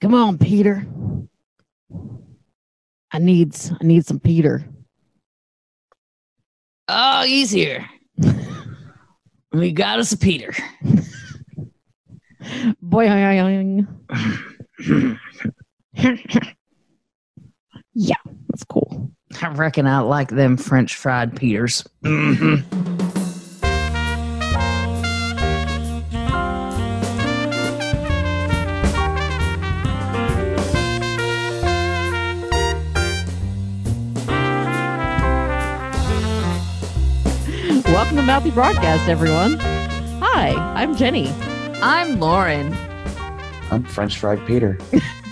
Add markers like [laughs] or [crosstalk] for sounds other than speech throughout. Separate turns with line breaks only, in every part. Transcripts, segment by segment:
Come on, Peter. I need I need some Peter.
Oh, he's here. [laughs] we got us a Peter.
Boy, [laughs] yeah, that's cool.
I reckon I like them French fried Peters. Mm-hmm.
Mouthy Broadcast, everyone. Hi, I'm Jenny.
I'm Lauren.
I'm French fried Peter.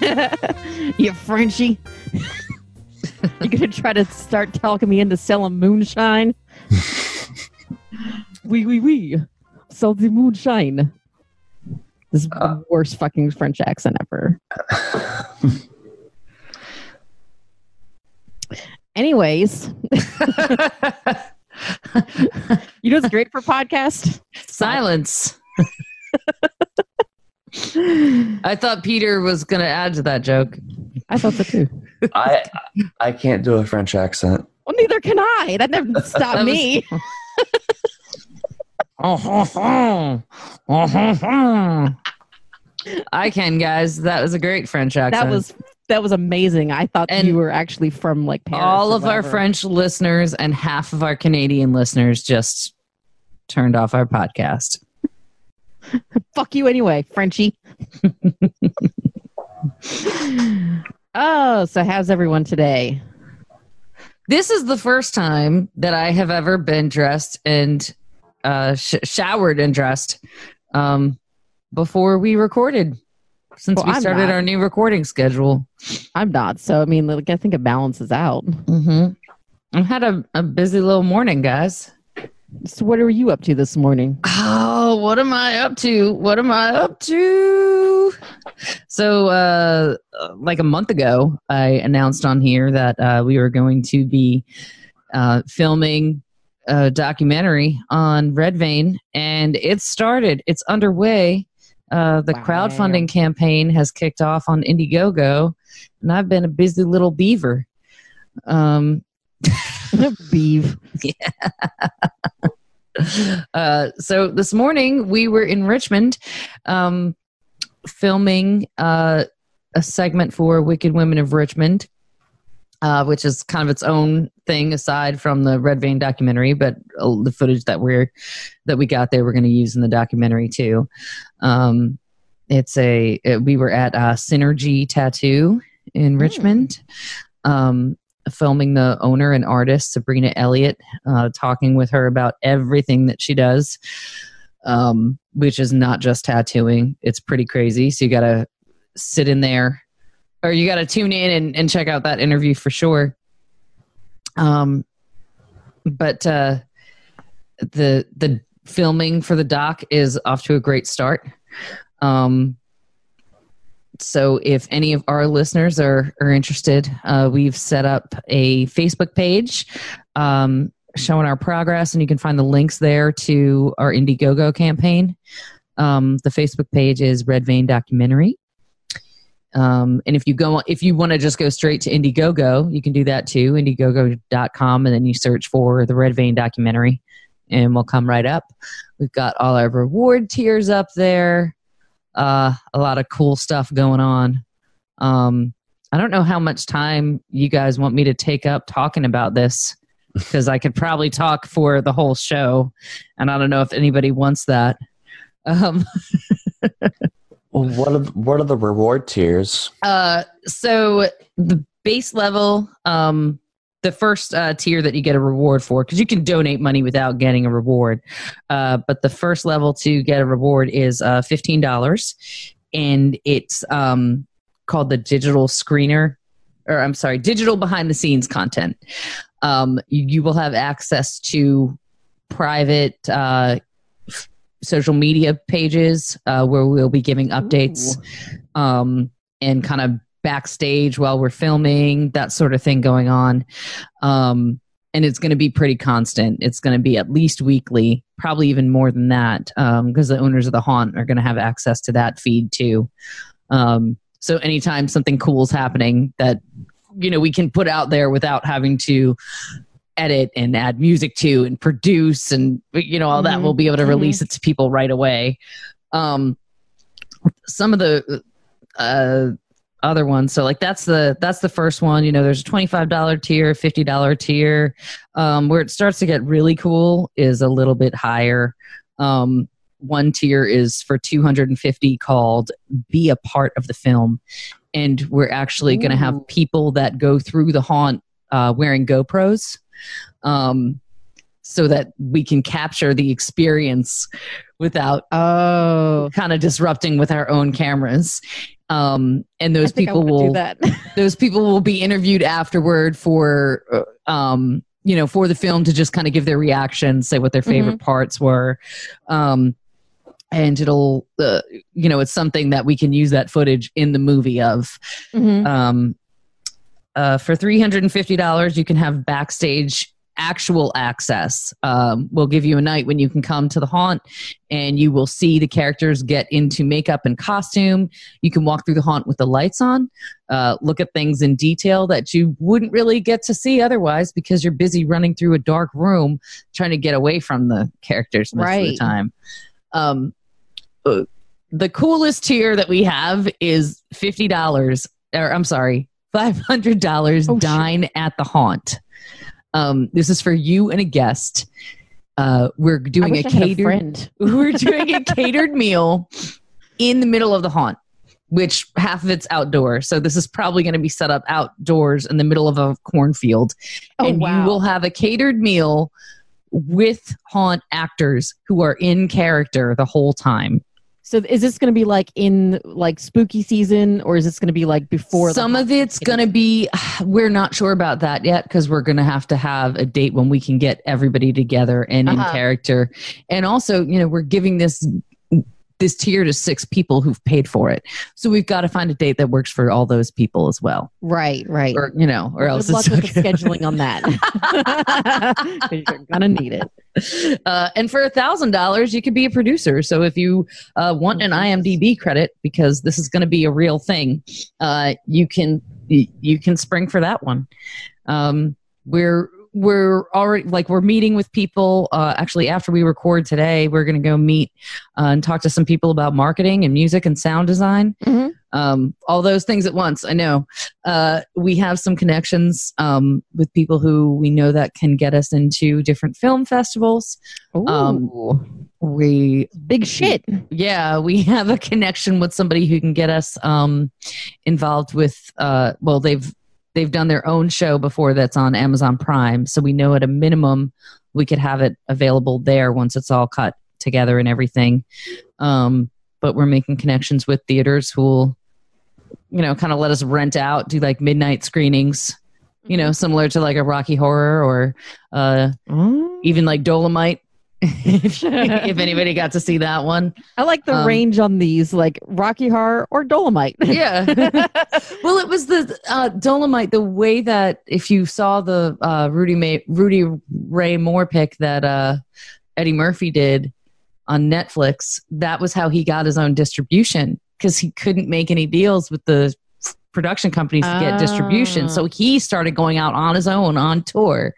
[laughs]
you Frenchie. [laughs] you gonna try to start talking me into selling moonshine? [laughs] Wee wee wee. Sell the moonshine. This is
Uh.
the worst fucking French accent ever. Anyways, [laughs] you know what's great for podcast?
Silence. [laughs] I thought Peter was going to add to that joke.
I thought so too.
I I can't do a French accent.
Well, neither can I. That never [laughs] stopped
That was-
me.
I can, guys. That was a great French accent.
That was that was amazing. I thought
And
you were actually from like Paris.
all of our. French listeners and half of our Canadian listeners just turned off our podcast. [laughs]
Fuck you anyway, Frenchie. [laughs] oh, so how's everyone today?
This is the first time that I have ever been dressed and uh, sh- showered and dressed um, before we recorded. Since
Well,
we started our new recording schedule.
I'm not. So I mean, like, I think it balances out.
Mm-hmm. I had a, a busy little morning, guys.
So what are you up to this morning?
Oh, what am I up to? What am I up to? So, uh, like a month ago, I announced on here that uh, we were going to be uh, filming a documentary on Red Vein, and it started. It's underway. Uh, the
Wow.
crowdfunding campaign has kicked off on Indiegogo, and I've been a busy little beaver. Um, [laughs]
Beeve. [laughs]
uh, so this morning we were in Richmond um, filming uh, a segment for Wicked Women of Richmond, uh, which is kind of its own thing aside from the Red Vein documentary. But uh, the footage that we're that we got there, we're going to use in the documentary too. Um, it's a it- we were at uh, Synergy Tattoo in Richmond. Um, filming the owner and artist Sabrina Elliott uh, talking with her about everything that she does, um, which is not just tattooing. It's pretty crazy. So you got to sit in there or you got to tune in and, and check out that interview for sure. Um, but uh, the the filming for the doc is off to a great start. Um, so if any of our listeners are, are interested, uh, we've set up a Facebook page um, showing our progress, and you can find the links there to our Indiegogo campaign. Um, the Facebook page is Red Vein Documentary. Um, and if you go, if you want to just go straight to Indiegogo, you can do that too. Indiegogo.com, and then you search for the Red Vein Documentary, and we'll come right up. We've got all our reward tiers up there uh, a lot of cool stuff going on. Um, I don't know how much time you guys want me to take up talking about this because I could probably talk for the whole show, and I don't know if anybody wants that. Um, [laughs]
What are what are the reward tiers?
uh, so the base level, um, the first uh, tier that you get a reward for, because you can donate money without getting a reward. Uh, but the first level to get a reward is uh, fifteen dollars, and it's um, called the digital screener, or I'm sorry, digital behind the scenes content. Um, you, you will have access to private uh, social media pages uh, where we'll be giving updates um, and kind of backstage while we're filming, that sort of thing going on. Um, and it's going to be pretty constant. It's going to be at least weekly, probably even more than that, because the owners of the haunt are going to have access to that feed too. Um, so anytime something cool is happening that you know we can put out there without having to edit and add music to and produce and you know all that
Mhm.
we'll be able to release it to people right away. Um some of the uh other ones so like that's the that's the first one you know there's a $25 tier $50 tier. Um where it starts to get really cool is a little bit higher. Um one tier is for 250 called be a part of the film. And we're actually going to have people that go through the haunt uh, wearing gopros um, so that we can capture the experience without
Oh,
kind of disrupting with our own cameras. Um, and those people will [laughs] those people will be interviewed afterward for uh, um you know for the film to just kind of give their reactions say what their favorite parts were. Um and it'll uh, you know it's something that we can use that footage in the movie of.
Mhm.
um uh, for $350 you can have backstage actual access. Um, we'll give you a night when you can come to the haunt and you will see the characters get into makeup and costume. You can walk through the haunt with the lights on uh, look at things in detail that you wouldn't really get to see otherwise because you're busy running through a dark room trying to get away from the characters most of the time. Um, uh, the coolest tier that we have is $50 or i'm sorry $500
Oh, shit.
dine at the haunt. Um, this is for you and a guest. Uh, we're doing a
had a
catered [laughs] we're doing a catered meal in the middle of the haunt which half of it's outdoor. So this is probably going to be set up outdoors in the middle of a cornfield.
Oh,
and
wow.
you will have a catered meal with haunt actors who are in character the whole time
So is this going to be like in like spooky season, or is this going to be like before?
some of it's going to be [sighs] we're not sure about that yet because we're going to have to have a date when we can get everybody together and in
Uh-huh.
character and also you know we're giving this this tier to six people who've paid for it so we've got to find a date that works for all those people as well
right, right.
or you know or
Good
else
luck
it's
with the scheduling on that. [laughs] [laughs] You're gonna need it.
uh, and for a thousand dollars you could be a producer so if you uh, want an imdb credit because this is going to be a real thing uh, you can you can spring for that one um, we're we're already like we're meeting with people uh, actually after we record today we're going to go meet uh, and talk to some people about marketing and music and sound design
Mhm.
um, all those things at once i know uh, we have some connections um, with people who we know that can get us into different film festivals Um, we
big shit.
yeah we have a connection with somebody who can get us um involved with uh well they've they've done their own show before that's on amazon prime so we know at a minimum we could have it available there once it's all cut together and everything. Um but we're making connections with theaters who will you know kind of let us rent out do like midnight screenings you know similar to like a rocky horror or uh
Oh.
even like dolemite if, [laughs] [laughs] if anybody got to see that one
I like the
um,
range on these, like Rocky Horror or Dolemite. [laughs]
yeah well it was the uh, dolemite the way that if you saw the uh, rudy May, rudy ray moore pick that uh, eddie murphy did on netflix that was how he got his own distribution because he couldn't make any deals with the production companies to get distribution
Ah.
so he started going out on his own on tour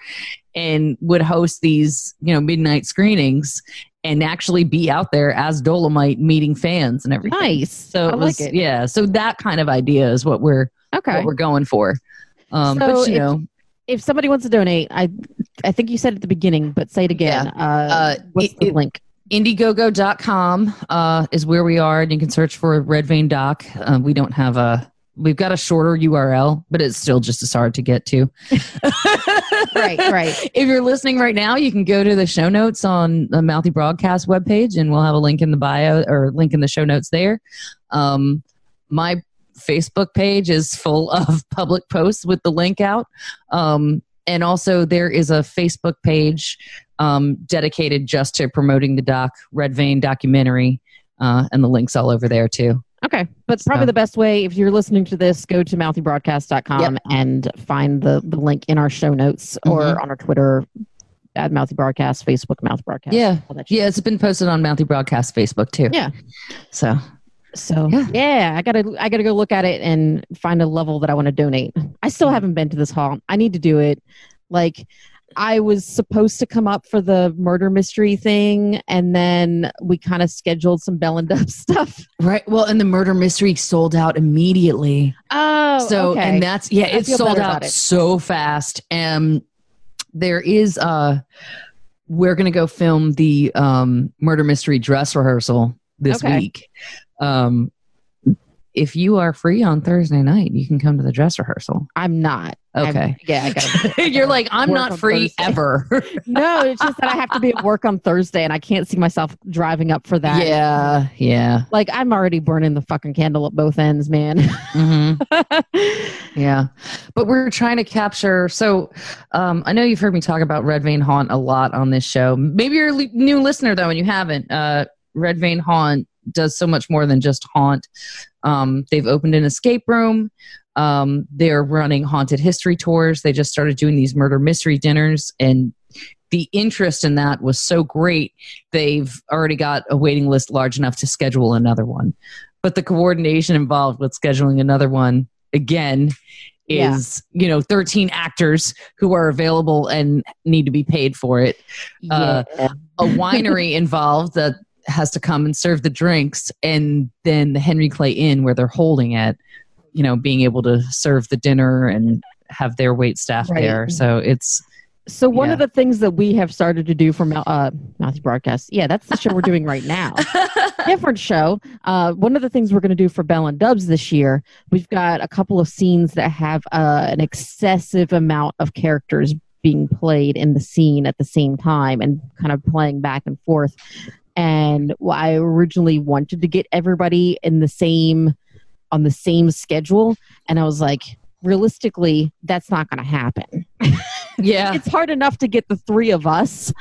and would host these you know midnight screenings and actually be out there as dolemite meeting fans and everything
nice.
so
I
it was,
like it.
yeah. So that kind of idea is what we're
Okay.
what we're going for. Um,
So
but you
if-
know,
if somebody wants to donate, I I think you said at the beginning, but say it again. Uh,
Uh,
what's
it-
the
it-
link?
Indiegogo.com uh, is where we are, and you can search for Red Vein Doc. Uh, we don't have a. We've got a shorter URL, but it's still just as hard to get to. [laughs]
Right, right.
If you're listening right now, you can go to the show notes on the Mouthy Broadcast webpage, and we'll have a link in the bio or link in the show notes there. Um, my Facebook page is full [laughs] of public posts with the link out. Um, and also, there is a Facebook page um, dedicated just to promoting the doc, Red Vein documentary, uh, and the links all over there too.
Okay. But it's probably
So-
the best way, if you're listening to this, go to mouthybroadcast.com
Yep.
and find the, the link in our show notes or
Mhm.
on our Twitter at Mouthy Broadcast, Facebook Mouth Broadcast.
Yeah.
all that shit.
Yeah, it's been posted on Mouthy Broadcast Facebook too.
Yeah.
So
So
Yeah.
yeah. I gotta I gotta go look at it and find a level that I want to donate. I still haven't been to this hall. I need to do it. Like I was supposed to come up for the murder mystery thing, and then we kind of scheduled some Bell and Dub [laughs] stuff.
Right. Well, and the murder mystery sold out immediately.
Oh,
so
okay.
and that's yeah, it sold out
it.
so fast. And there is uh we're gonna go film the um murder mystery dress rehearsal this
Okay.
week. Um if you are free on Thursday night, you can come to the dress rehearsal.
I'm not. I'm-
Okay.
yeah, I gotta. [laughs]
You're like, I'm not free
Thursday.
ever. [laughs]
no, it's just that I have to be at work on Thursday, and I can't see myself driving up for that.
yeah, yeah.
Like I'm already burning the fucking candle at both ends, man.
hmm [laughs] Yeah, but we're trying to capture. So, um, I know you've heard me talk about Red Vein Haunt a lot on this show. Maybe you're a new listener though, and you haven't. Uh, Red Vein Haunt does so much more than just haunt. Um, they've opened an escape room. Um, they're running haunted history tours. They just started doing these murder mystery dinners, and the interest in that was so great. They've already got a waiting list large enough to schedule another one. But the coordination involved with scheduling another one again
Yeah.
is you know 13 actors who are available and need to be paid for it Uh, a winery [laughs] involved that has to come and serve the drinks and then the henry clay inn where they're holding it you know being able to serve the dinner and have their wait staff
Right.
there so it's
So one
Yeah.
of the things that we have started to do for Mel- uh, Mouthy Broadcast, yeah, that's the show we're doing right now. [laughs] Different show. Uh, one of the things we're going to do for Bell and Dubs this year, we've got a couple of scenes that have uh, an excessive amount of characters being played in the scene at the same time and kind of playing back and forth. And well, I originally wanted to get everybody in the same on the same schedule, and I was like, realistically, that's not going to happen
yeah [laughs]
it's hard enough to get the three of us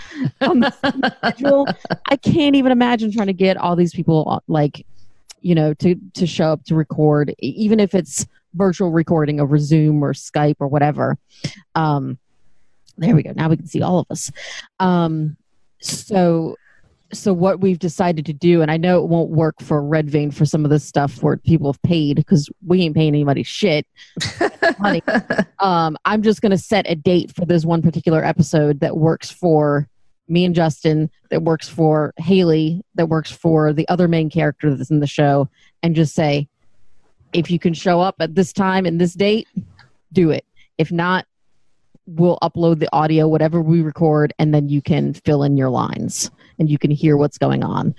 on the same [laughs] schedule. I can't even imagine trying to get all these people uh, like, you know, to to show up to record, even if it's virtual recording over Zoom or Skype or whatever. Um, there we go. Now we can see all of us. Um, so so what we've decided to do, and I know it won't work for Red Vein for some of this stuff where people have paid because we ain't paying anybody shit money. [laughs] um, I'm just going to set a date for this one particular episode that works for me and Justin, that works for Haley, that works for the other main character that's in the show, and just say, if you can show up at this time and this date, do it. If not, we'll upload the audio, whatever we record, and then you can fill in your lines and you can hear what's going on.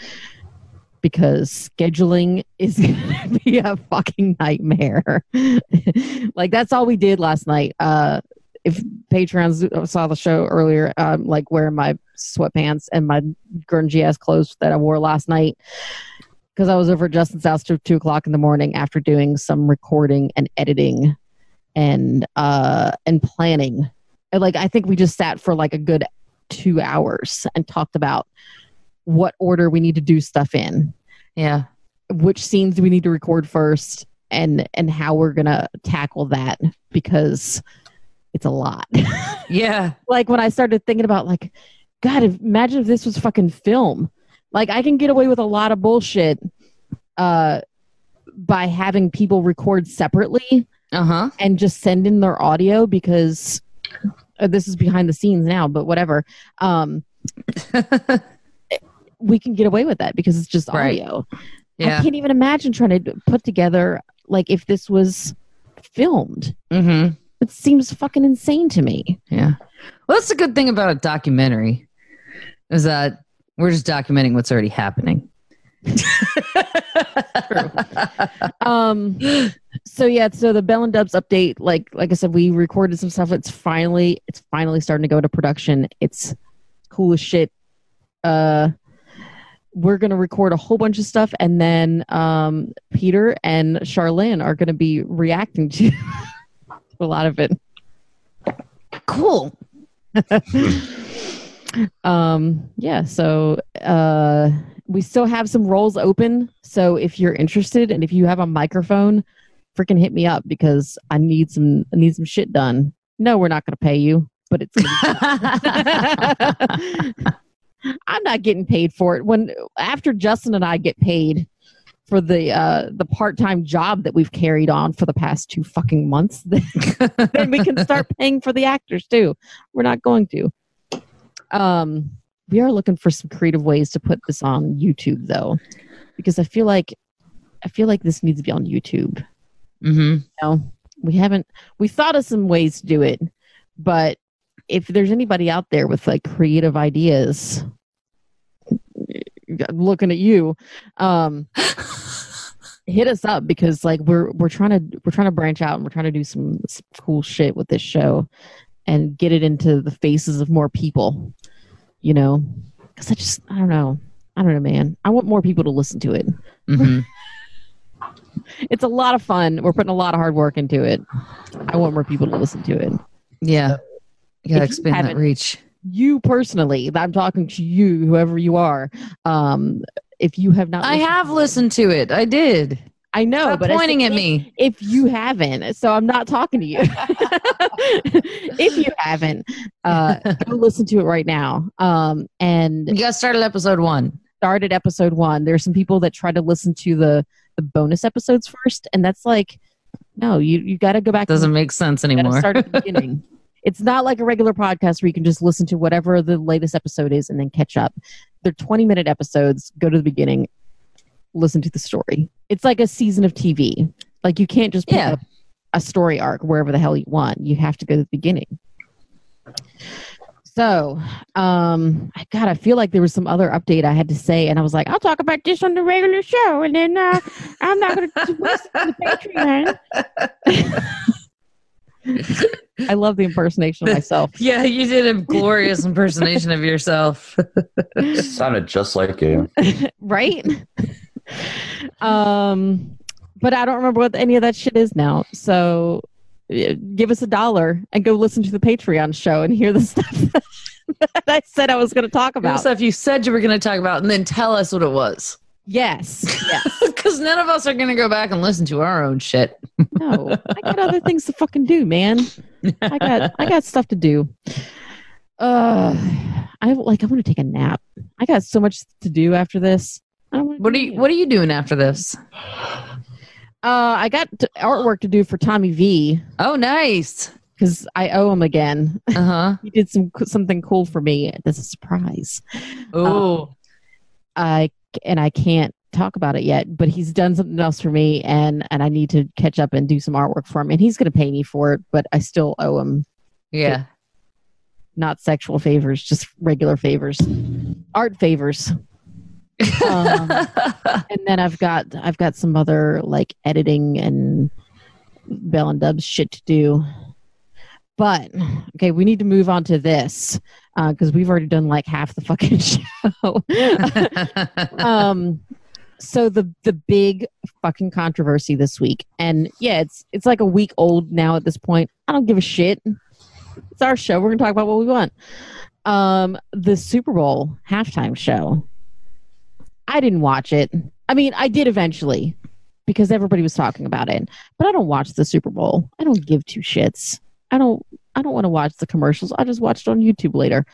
Because scheduling is [laughs] going to be a fucking nightmare. [laughs] like that's all we did last night. Uh, if patrons saw the show earlier, um, like wearing my sweatpants and my grungy ass clothes that I wore last night, because I was over at Justin's house till two o'clock in the morning after doing some recording and editing and uh and planning. And like I think we just sat for like a good two hours and talked about what order we need to do stuff in.
Yeah.
Which scenes do we need to record first and and how we're gonna tackle that because it's a lot. [laughs]
Yeah.
Like when i started thinking about like god if, imagine if this was fucking film. Like i can get away with a lot of bullshit uh by having people record separately
uh-huh.
and just send in their audio because this is behind the scenes now but whatever um we can get away with that because it's just
Right.
audio
yeah
I can't even imagine trying to put together like if this was filmed.
mm-hmm
It seems fucking insane to me.
Yeah. Well, that's the good thing about a documentary is that we're just documenting what's already happening. [laughs]
Um [laughs] so yeah, so the Bell and Dubs update, like like I said, we recorded some stuff. It's finally it's finally starting to go to production. It's cool as shit. Uh we're gonna record a whole bunch of stuff and then um Peter and Charlene are gonna be reacting to [laughs] a lot of it.
Cool. [laughs]
um yeah so uh we still have some roles open so if you're interested and if you have a microphone freaking hit me up because i need some i need some shit done. No we're not going to pay you but it's [laughs] i'm not getting paid for it. When after justin and i get paid for the uh the part-time job that we've carried on for the past two fucking months [laughs] then we can start paying for the actors too. We're not going to. Um we are looking for some creative ways to put this on youtube though because i feel like i feel like this needs to be on youtube
hmm
you know we haven't we thought of some ways to do it but if there's anybody out there with like creative ideas looking at you um [laughs] hit us up because like we're we're trying to we're trying to branch out and we're trying to do some, some cool shit with this show and get it into the faces of more people you know? Because i just i don't know. I don't know man. I want more people to listen to it.
Hmm [laughs]
it's a lot of fun we're putting a lot of hard work into it i want more people to listen to it
Yeah. You gotta
If you
expand that reach.
you personally i'm talking to you whoever you are um if you have not
I have
to it-
listened to it. I did.
i know
Stop
but I said
pointing at me.
if you haven't so i'm not talking to you [laughs] if you haven't uh go listen to it right now um and
You guys started episode one.
start at episode one there's some people that try to listen to the the bonus episodes first and that's like no you you got to go back and
Doesn't make sense anymore.
start at the beginning. [laughs] it's not like a regular podcast where you can just listen to whatever the latest episode is and then catch up. They're 20 minute episodes. Go to the beginning, listen to the story. It's like a season of TV. Like you can't just pick
Yeah.
up a story arc wherever the hell you want. You have to go to the beginning. So, um, I- God, I feel like there was some other update I had to say, and I was like, I'll talk about this on the regular show, and then uh, I'm not going to listen to the Patreon. [laughs] I love the impersonation of myself. [laughs]
yeah, you did a glorious impersonation of yourself.
It [laughs] Sounded just like you.
right? um, but I don't remember what any of that shit is now. So give us a dollar and go listen to the Patreon show and hear the [laughs] stuff that I said I was going to talk
About stuff you said you were going to talk about, and then tell us what it was.
Yes, yes. [laughs]
Because none of us are going to go back and listen to our own shit.
No, I got other things to fucking do, man. I got I got stuff to do. Uh, I like. I want to take a nap. I got so much to do after this. I don't.
What are you What are you doing after this?
Uh, I got artwork to do for Tommy V
Oh, nice.
because I owe him again.
Uh huh. [laughs]
He did some something cool for me as a surprise.
Oh,
I and I can't talk about it yet, but he's done something else for me, and and I need to catch up and do some artwork for him, and he's going to pay me for it, but I still owe him
yeah.
not sexual favors, just regular favors, art favors. Um, [laughs] and then I've got I've got some other like editing and Bell and Dubs shit to do. But okay, we need to move on to this because we've already done like half the fucking [laughs] show. [laughs] um, so the the big fucking controversy this week, and yeah, it's it's like a week old now at this point. I don't give a shit. It's our show. We're gonna talk about what we want. Um, the Super Bowl halftime show. I didn't watch it. I mean, I did eventually because everybody was talking about it. But I don't watch the Super Bowl. I don't give two shits. I don't. I don't want to watch the commercials. I just watch it on YouTube later.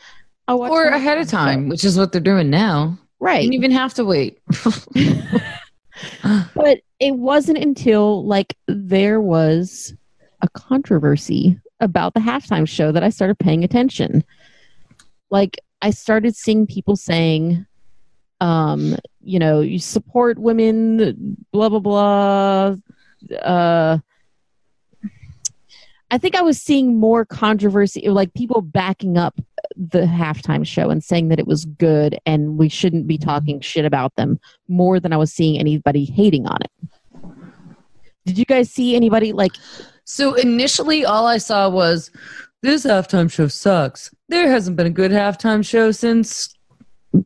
Or ahead of time,
show.
which is what they're doing now. You
right?
didn't even have to wait. [laughs] [laughs]
but it wasn't until like there was a controversy about the halftime show that I started paying attention. Like I started seeing people saying, um, you know, you support women, blah blah blah. Uh, I think I was seeing more controversy, like people backing up the halftime show and saying that it was good and we shouldn't be talking shit about them more than I was seeing anybody hating on it. Did you guys see anybody like
So initially, all I saw was this halftime show sucks. There hasn't been a good halftime show since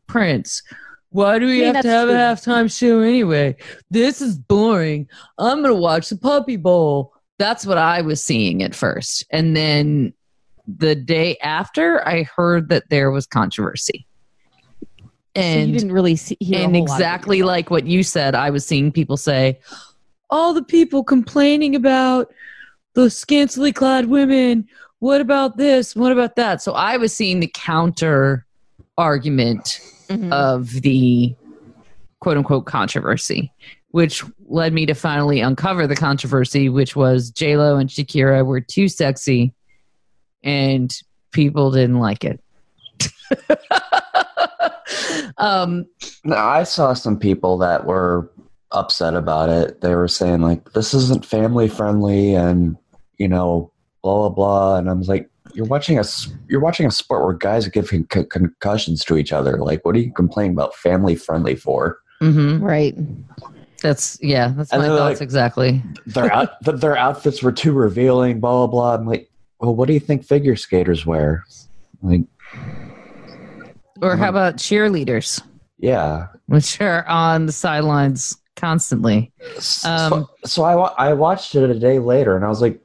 Prince. Why do we
I mean,
have to have a halftime show anyway? This is boring. I'm going to watch the Puppy Bowl. That's what I was seeing at first. And then the day after, I heard that there was controversy.
so
And
you didn't really see
and exactly like what you said, I was seeing people say, all the people complaining about the scantily clad women. What about this? What about that? So I was seeing the counter argument
Mhm.
of the quote unquote controversy. which led me to finally uncover the controversy, which was J Lo and Shakira were too sexy, and people didn't like it. [laughs] um,
No, I saw some people that were upset about it. They were saying like, "This isn't family friendly," and you know, blah blah blah. And I was like, "You're watching a s- you're watching a sport where guys are giving con- concussions to each other. Like, what are you complaining about family friendly for?"
mhm.
Right.
That's yeah, that's
And
my thoughts
like-
exactly.
Their out [laughs] th- their outfits were too revealing. Blah blah blah. I'm like, well, what do you think figure skaters wear? Like,
Or how about cheerleaders,
yeah.
which are on the sidelines constantly?
So,
Um,
so I I watched it a day later, and I was like,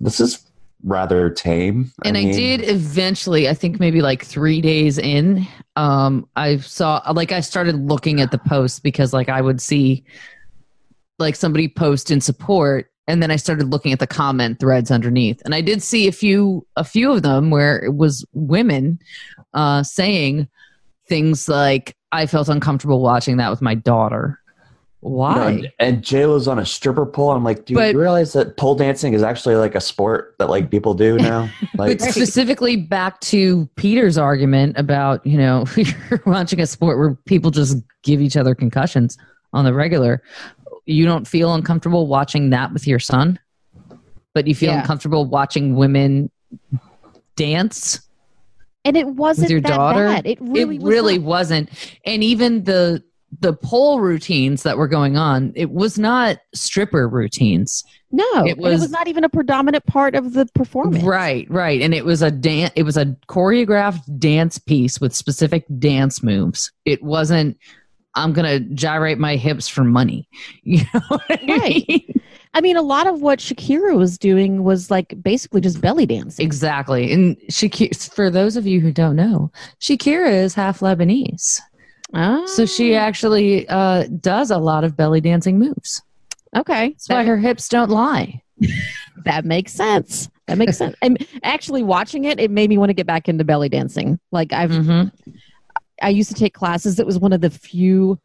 this is rather tame.
and I,
mean,
did eventually i think maybe like three days in um i saw like i started looking at the posts because like i would see like somebody post in support and then i started looking at the comment threads underneath and i did see a few a few of them where it was women uh saying things like i felt uncomfortable watching that with my daughter why
You know, and, and JLo's on a stripper pole. I'm like, do
But-
you realize that pole dancing is actually like a sport that like people do [laughs] now? Like,
but specifically back to Peter's argument about, you know, [laughs] you're watching a sport where people just give each other concussions on the regular. You don't feel uncomfortable watching that with your son, but you feel
Yeah.
uncomfortable watching women dance
And it wasn't
with your
that
daughter.
bad. It really,
it
was
really
not.
wasn't. And even the the pole routines that were going on, it was not stripper routines.
no.
it
It
was-
was, not even a predominant part of the performance.
Right, right. And it was a dance it was a choreographed dance piece with specific dance moves. It wasn't I'm gonna gyrate my hips for money. [laughs] You know
Right. I mean, a lot of what Shakira was doing was like basically just belly dancing.
Exactly. And Shakira for those of you who don't know, Shakira is half Lebanese.
Ah,
So she actually uh, does a lot of belly dancing moves.
okay.
That's why her hips don't lie. [laughs]
that makes sense. That makes sense. And actually, watching it, it made me want to get back into belly dancing. Like I've,
hmm
I used to take classes. It was one of the few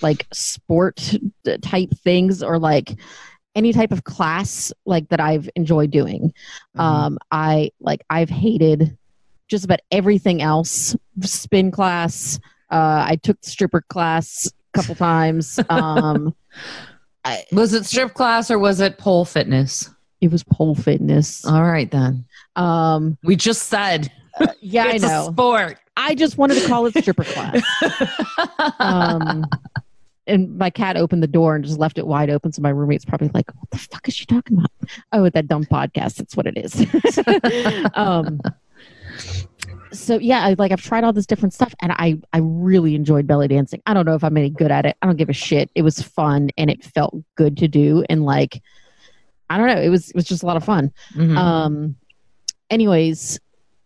like sport type things or like any type of class like that I've enjoyed doing.
Mm-hmm.
Um, I like I've hated just about everything else. Spin class. Uh, I took the stripper class a couple times. [laughs] Um, I,
Was it strip class or was it pole fitness?
it was pole fitness.
All right then.
Um,
We just said
yeah, I [laughs]
it's
know.
a sport.
I just wanted to call it stripper class. [laughs] Um, and my cat opened the door and just left it wide open. So my roommate's probably like, "What the fuck is she talking about?" Oh, that dumb podcast. That's what it is. um, so yeah, I, like I've tried all this different stuff, and I I really enjoyed belly dancing. I don't know if I'm any good at it. I don't give a shit. It was fun and it felt good to do, and like I don't know, it was it was just a lot of fun.
Mhm.
Um, anyways,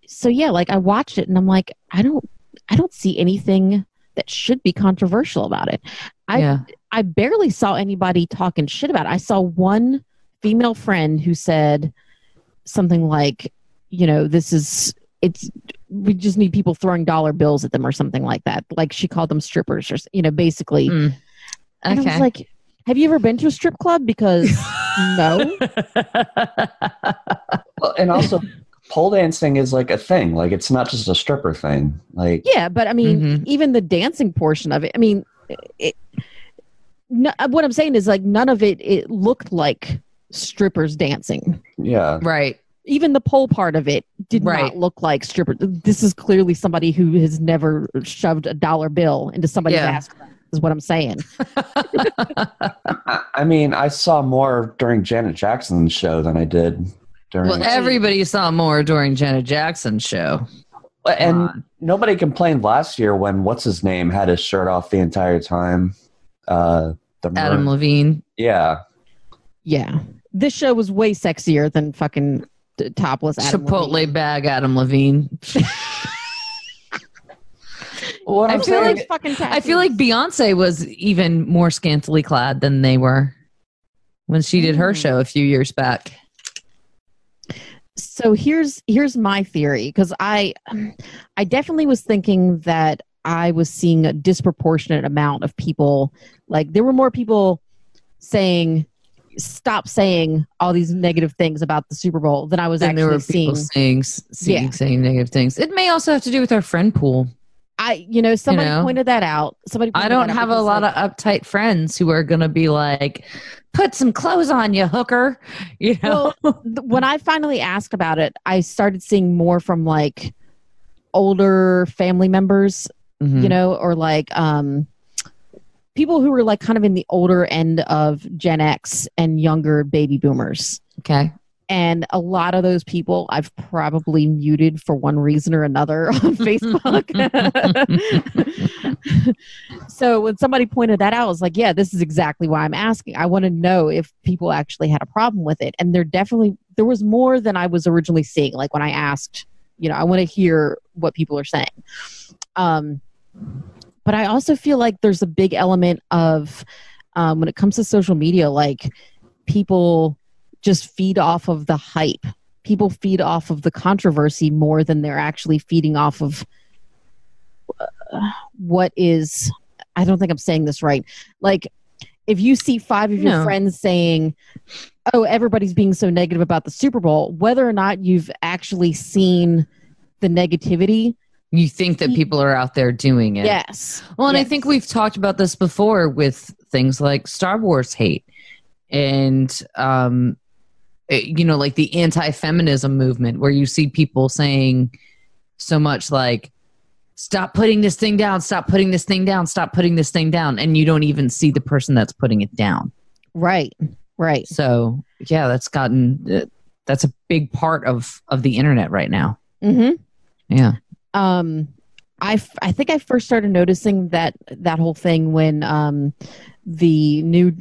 so yeah, like I watched it and I'm like, I don't, I don't see anything that should be controversial about it. I,
yeah.
I barely saw anybody talking shit about it. I saw one female friend who said something like, you know, this is, it's, we just need people throwing dollar bills at them or something like that. Like she called them strippers or, you know, basically.
Mm.
And I was like, have you ever been to a strip club? Because [laughs] no.
well, and also, pole dancing is like a thing. Like, it's not just a stripper thing. Like,
Yeah, but I mean,
Mhm.
even the dancing portion of it. I mean, it, no, what I'm saying is like none of it. It looked like strippers dancing.
yeah,
right.
Even the pole part of it did
Right.
not look like stripper. This is clearly somebody who has never shoved a dollar bill into somebody's
Yeah.
ass. Is what I'm saying. [laughs]
I, I mean, I saw more during Janet Jackson's show than I did during.
Well, everybody saw more during Janet Jackson's show.
And
on.
nobody complained last year when what's his name had his shirt off the entire time. Uh, the
Adam
Maroon-
Levine.
yeah,
Yeah, this show was way sexier than fucking t- topless Adam
Chipotle
Levine.
bag Adam Levine.
what
I
I'm
feel
saying,
Those fucking
I feel like Beyonce was even more scantily clad than they were when she did her
Mm.
show a few years back.
so here's here's my theory because i i definitely was thinking that i was seeing a disproportionate amount of people like there were more people saying stop saying all these negative things about the Super Bowl than I was
were
actually seeing.
saying, seeing,
Yeah.
saying negative things. It may also have to do with our friend pool.
I, you know, somebody
know?
pointed that out. Somebody.
I don't have a lot
like,
of uptight friends who are going to be like, put some clothes on, you hooker. [laughs] You know? [laughs]
th- when I finally asked about it, I started seeing more from like older family members,
Mhm.
you know, or like um people who were like kind of in the older end of Gen X and younger baby boomers.
okay.
And a lot of those people I've probably muted for one reason or another [laughs] on Facebook. [laughs] so when somebody pointed that out, I was like, yeah, this is exactly why I'm asking. I want to know if people actually had a problem with it. And there definitely there was more than I was originally seeing. Like when I asked, you know, I want to hear what people are saying. Um but I also feel like there's a big element of um, when it comes to social media, like people just feed off of the hype. People feed off of the controversy more than they're actually feeding off of uh, what is. I don't think I'm saying this right. Like, if you see five of your
No.
friends saying, "Oh, everybody's being so negative about the Super Bowl," whether or not you've actually seen the negativity,
You think that people are out there doing it.
yes.
Well, and I think we've talked about this before with things like Star Wars hate and, um, eh, you know, like the anti feminism movement, where you see people saying so much like, stop putting this thing down, stop putting this thing down, stop putting this thing down. And you don't even see the person that's putting it down.
right, right.
So, yeah, that's gotten, uh, that's a big part of, of the internet right now.
Mm-hmm.
Yeah.
Um I, f- I think I first started noticing that that whole thing when um the new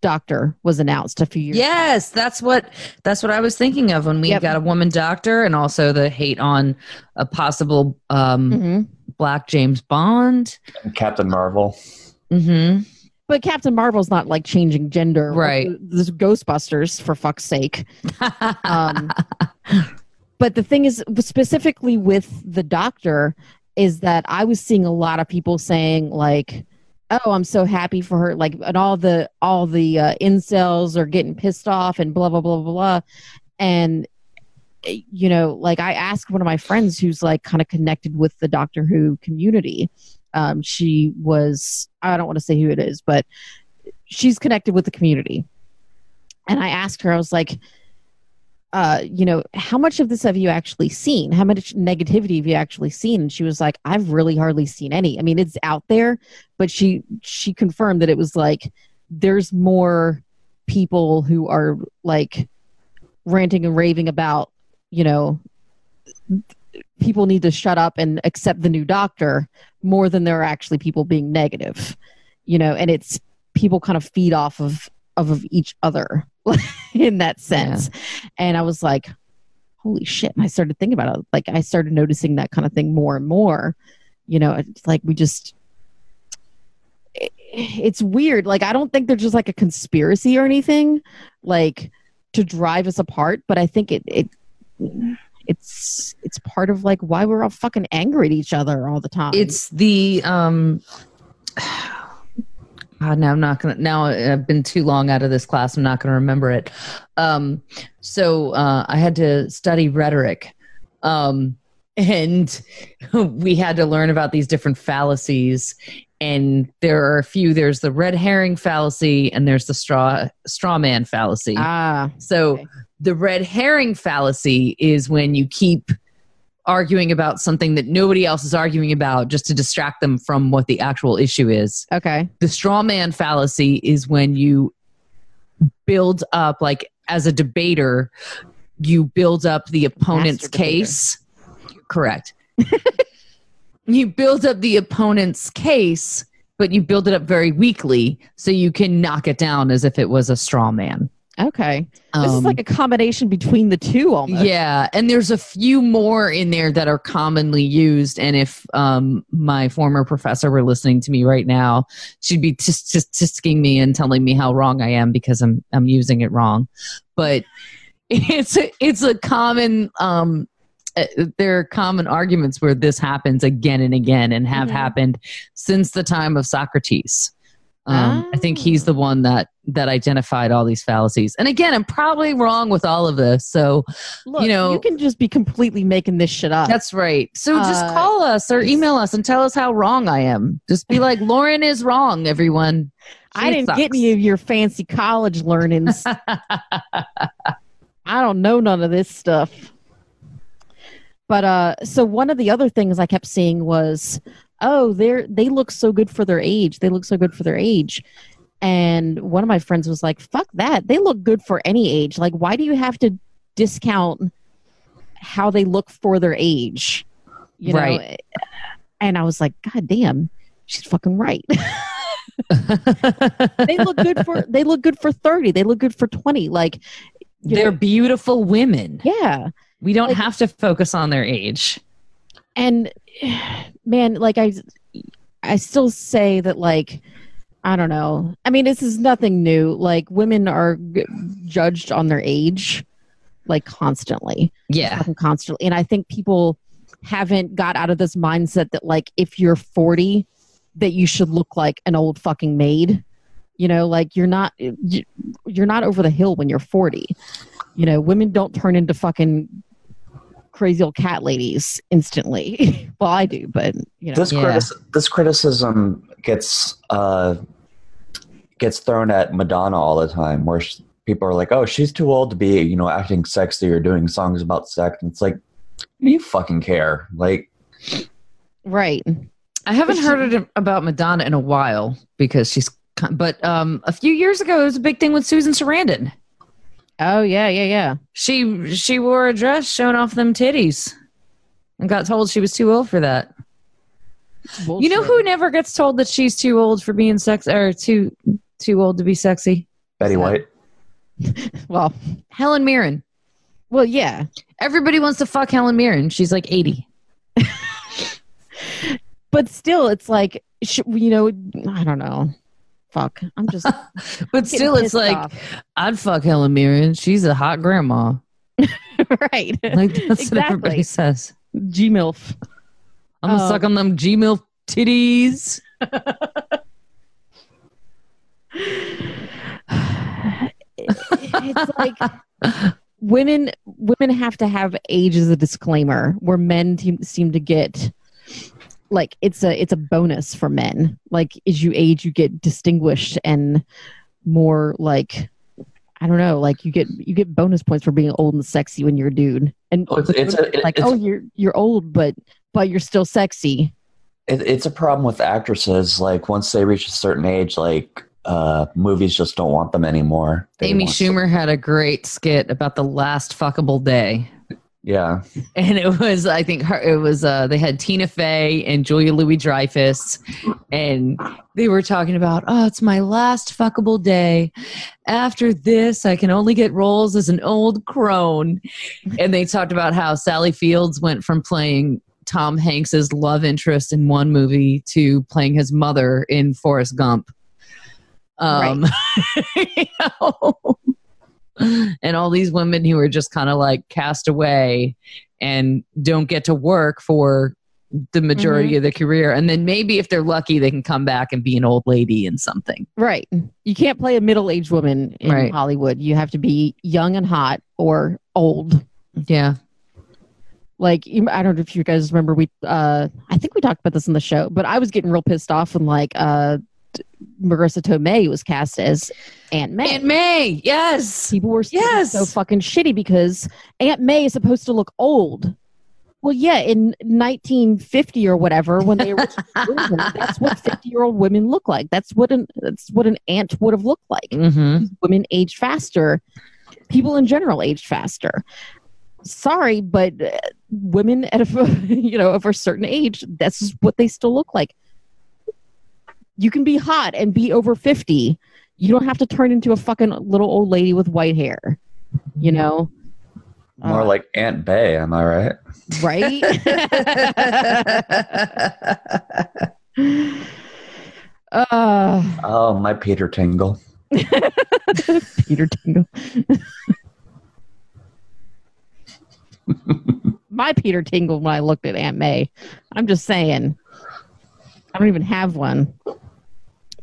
doctor was announced a few years
Yes, that's what that's what I was thinking of when we
Yep.
got a woman doctor, and also the hate on a possible um,
hmm
black James Bond.
Captain Marvel.
Mm-hmm.
but Captain Marvel's not like changing gender
Right.
this is Ghostbusters for fuck's sake [laughs] um but the thing is specifically with the doctor is that I was seeing a lot of people saying like oh I'm so happy for her like and all the all the uh, incels are getting pissed off and blah blah blah blah blah. And eh, you know like I asked one of my friends who's like kind of connected with the Doctor Who community. Um she was I don't want to say who it is but she's connected with the community. And I asked her I was like uh, you know, how much of this have you actually seen? How much negativity have you actually seen? And she was like, I've really hardly seen any. I mean, it's out there, but she she confirmed that it was like there's more people who are like ranting and raving about, you know, people need to shut up and accept the new doctor more than there are actually people being negative. You know, and it's people kind of feed off of of, of each other [laughs] in that sense. And I was like, holy shit. And I started thinking about it. Like I started noticing that kind of thing more and more. You know, it's like we just it- it's weird. Like I don't think they're just like a conspiracy or anything, like to drive us apart, but I think it it it's it's part of like why we're all fucking angry at each other all the time.
It's the um. God, now I'm not gonna. Now I've been too long out of this class. I'm not gonna remember it. Um, so uh, I had to study rhetoric, um, and [laughs] we had to learn about these different fallacies. And there are a few. There's the red herring fallacy, and there's the straw straw man fallacy.
ah
So
Okay.
the red herring fallacy is when you keep arguing about something that nobody else is arguing about just to distract them from what the actual issue is.
okay.
The straw man fallacy is when you build up like as a debater you build up the opponent's
Master debater.
case. Correct. [laughs] you build up the opponent's case, but you build it up very weakly so you can knock it down as if it was a straw man.
Okay. this is
Um,
like a combination between the two almost.
Yeah, and there's a few more in there that are commonly used. And if um, my former professor were listening to me right now, she'd be tisking me and telling me how wrong I am because I'm I'm using it wrong. But [laughs] it's a, it's a common. Um, uh, there are common arguments where this happens again and again and have
Mhm.
happened since the time of Socrates. Um, I think he's the one that that identified all these fallacies. And again, I'm probably wrong with all of this. So
Look,
You know-
you can just be completely making this shit up.
that's right. So just
Uh,
call us or email us and tell us how wrong I am. Just be like, [laughs] Lauren is wrong, everyone.
I didn't
sucks.
get any of your fancy college learnings. [laughs] I don't know none of this stuff. But uh so one of the other things I kept seeing was oh they're they look so good for their age. They look so good for their age. And one of my friends was like, fuck that. They look good for any age. Like why do you have to discount how they look for their age? You know?
Right.
And I was like, God damn, she's fucking right. [laughs] they look good for they look good for 30 they look good for 20 like
They're
know,
beautiful women.
yeah
We don't
Like-
have to focus on their age.
And man like i i still say that like i don't know. I mean this is nothing new. Like women are g- judged on their age like constantly.
Yeah.
constantly. And i think people haven't got out of this mindset that like if you're 40 that you should look like an old fucking maid. You know like you're not you're not over the hill when you're 40 you know women don't turn into fucking crazy old cat ladies instantly [laughs] well i do but you know
This
Yeah.
critis- this criticism gets uh, gets thrown at Madonna all the time, where sh people are like, "Oh, she's too old to be, you know, acting sexy or doing songs about sex." And it's like, do you fucking care? Like,
right
I haven't heard it about Madonna in a while because she's, ki- but um, a few years ago, it was a big thing with Susan Sarandon.
Oh yeah yeah yeah
She she wore a dress showing off them titties, and got told she was too old for that. You know who never gets told that she's too old for being sex or too too old to be sexy?
Betty
So-
White. [laughs]
well
Helen Mirren.
well yeah
Everybody wants to fuck Helen Mirren. She's like eighty. [laughs]
but still it's like you know i don't know fuck i'm just [laughs]
But
getting
still, it's like
off.
I'd fuck Helen Mirren. She's a hot grandma. [laughs]
right
Like that's what everybody says.
G milf.
I'm gonna
Um,
suck on them G milf titties. [sighs]
it's like women women have to have age as a disclaimer where men te- seem to get like it's a it's a bonus for men like as you age you get distinguished and more like i don't know like you get you get bonus points for being old and sexy when you're a dude and
Oh, it's- it's a- it-
like
it's-
oh you're you're old but but you're still sexy
It, it's a problem with actresses. Like once they reach a certain age, like uh, movies just don't want them anymore. They
Amy
want-
Schumer had a great skit about the last fuckable day.
Yeah,
and it was I think her it was uh they had Tina Fey and Julia Louis Dreyfus and they were talking about oh it's my last fuckable day. After this I can only get roles as an old crone. And they talked about how Sally Fields went from playing Tom Hanks's love interest in one movie to playing his mother in Forrest Gump. Um [laughs] you know? [laughs] and all these women who are just kind of like cast away and don't get to work for the majority of their career. And then maybe if they're lucky they can come back and be an old lady in something.
Right. You can't play a middle-aged woman in
Right.
hollywood. You have to be young and hot or old.
Yeah.
Like I don't know if you guys remember we uh I think we talked about this in the show, but I was getting real pissed off when like uh Marisa Tomei was cast as Aunt May.
aunt may yes
People were
Yes.
so fucking shitty because Aunt May is supposed to look old. Well, yeah, in 1950 or whatever, when they wrote [laughs] that's what 50 year old women look like. That's what an that's what an aunt would have looked like
mm-hmm.
women age faster people in general age faster sorry but uh, women at a [laughs] you know of a certain age that's what they still look like you can be hot and be over 50 you don't have to turn into a fucking little old lady with white hair you know
more
Uh,
like Aunt Bay. Am I right?
right [laughs] [laughs] uh
Oh, my Peter Tingle. [laughs]
Peter Tingle. My Peter tingled when I looked at Aunt May. I'm just saying. I don't even have one,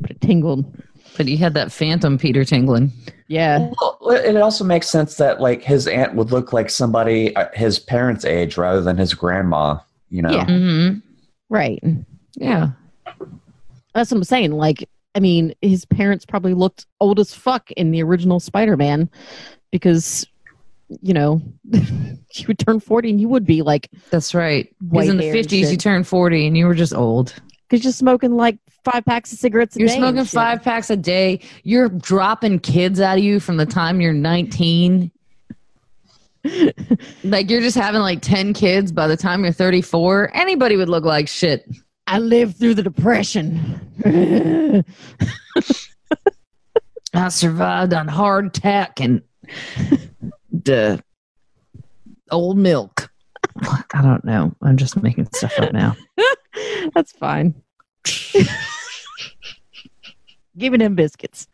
but it tingled.
But he had that phantom Peter tingling.
Yeah.
Well, it also makes sense that like his aunt would look like somebody uh, his parents' age rather than his grandma. You know.
Yeah.
Mm-hmm.
Right.
Yeah.
That's what I'm saying. Like, I mean, his parents probably looked old as fuck in the original Spider Man because, you know, [laughs] you would turn 40 and you would be like,
That's right. Because in the
hair and
50s, you turn 40 and you were just old.
Because you're smoking like five packs of cigarettes a day. You're
smoking five packs a day. You're dropping kids out of you from the time you're 19. [laughs] like you're just having like 10 kids by the time you're 34. Anybody would look like shit.
I lived through the Depression. [laughs]
I survived on hardtack and the old milk. I don't know. I'm just making stuff up now. [laughs]
That's fine. [laughs] Giving him biscuits.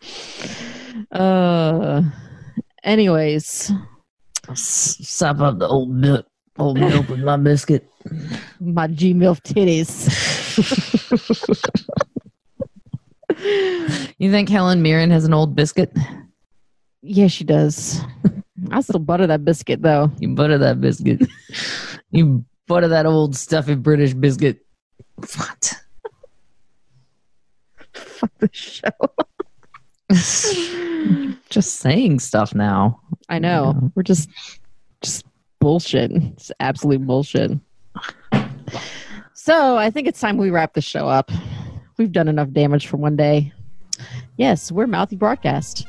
Uh, anyways,
Sop up the old milk, old milk with my biscuit.
my G milk titties.
You think Helen Mirren has an old biscuit?
Yeah, she does. I still butter that biscuit though.
You butter that biscuit. you butter that old stuffy British biscuit. What?
Fuck the show. [laughs]
Just saying stuff now.
I know.
Yeah.
We're just just bullshit. It's absolute bullshit. So I think it's time we wrap the show up. We've done enough damage for one day. Yes, we're Mouthy Broadcast.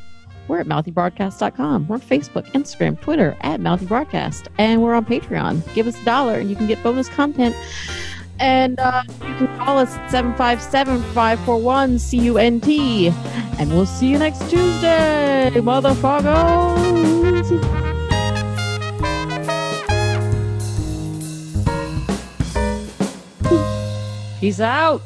We're at mouthybroadcast.com. We're on Facebook, Instagram, Twitter at Mouthy Broadcast. And we're on Patreon. Give us a dollar and you can get bonus content. And uh, you can call us at 757 541 CUNT. And we'll see you next Tuesday, motherfuckers.
Peace out.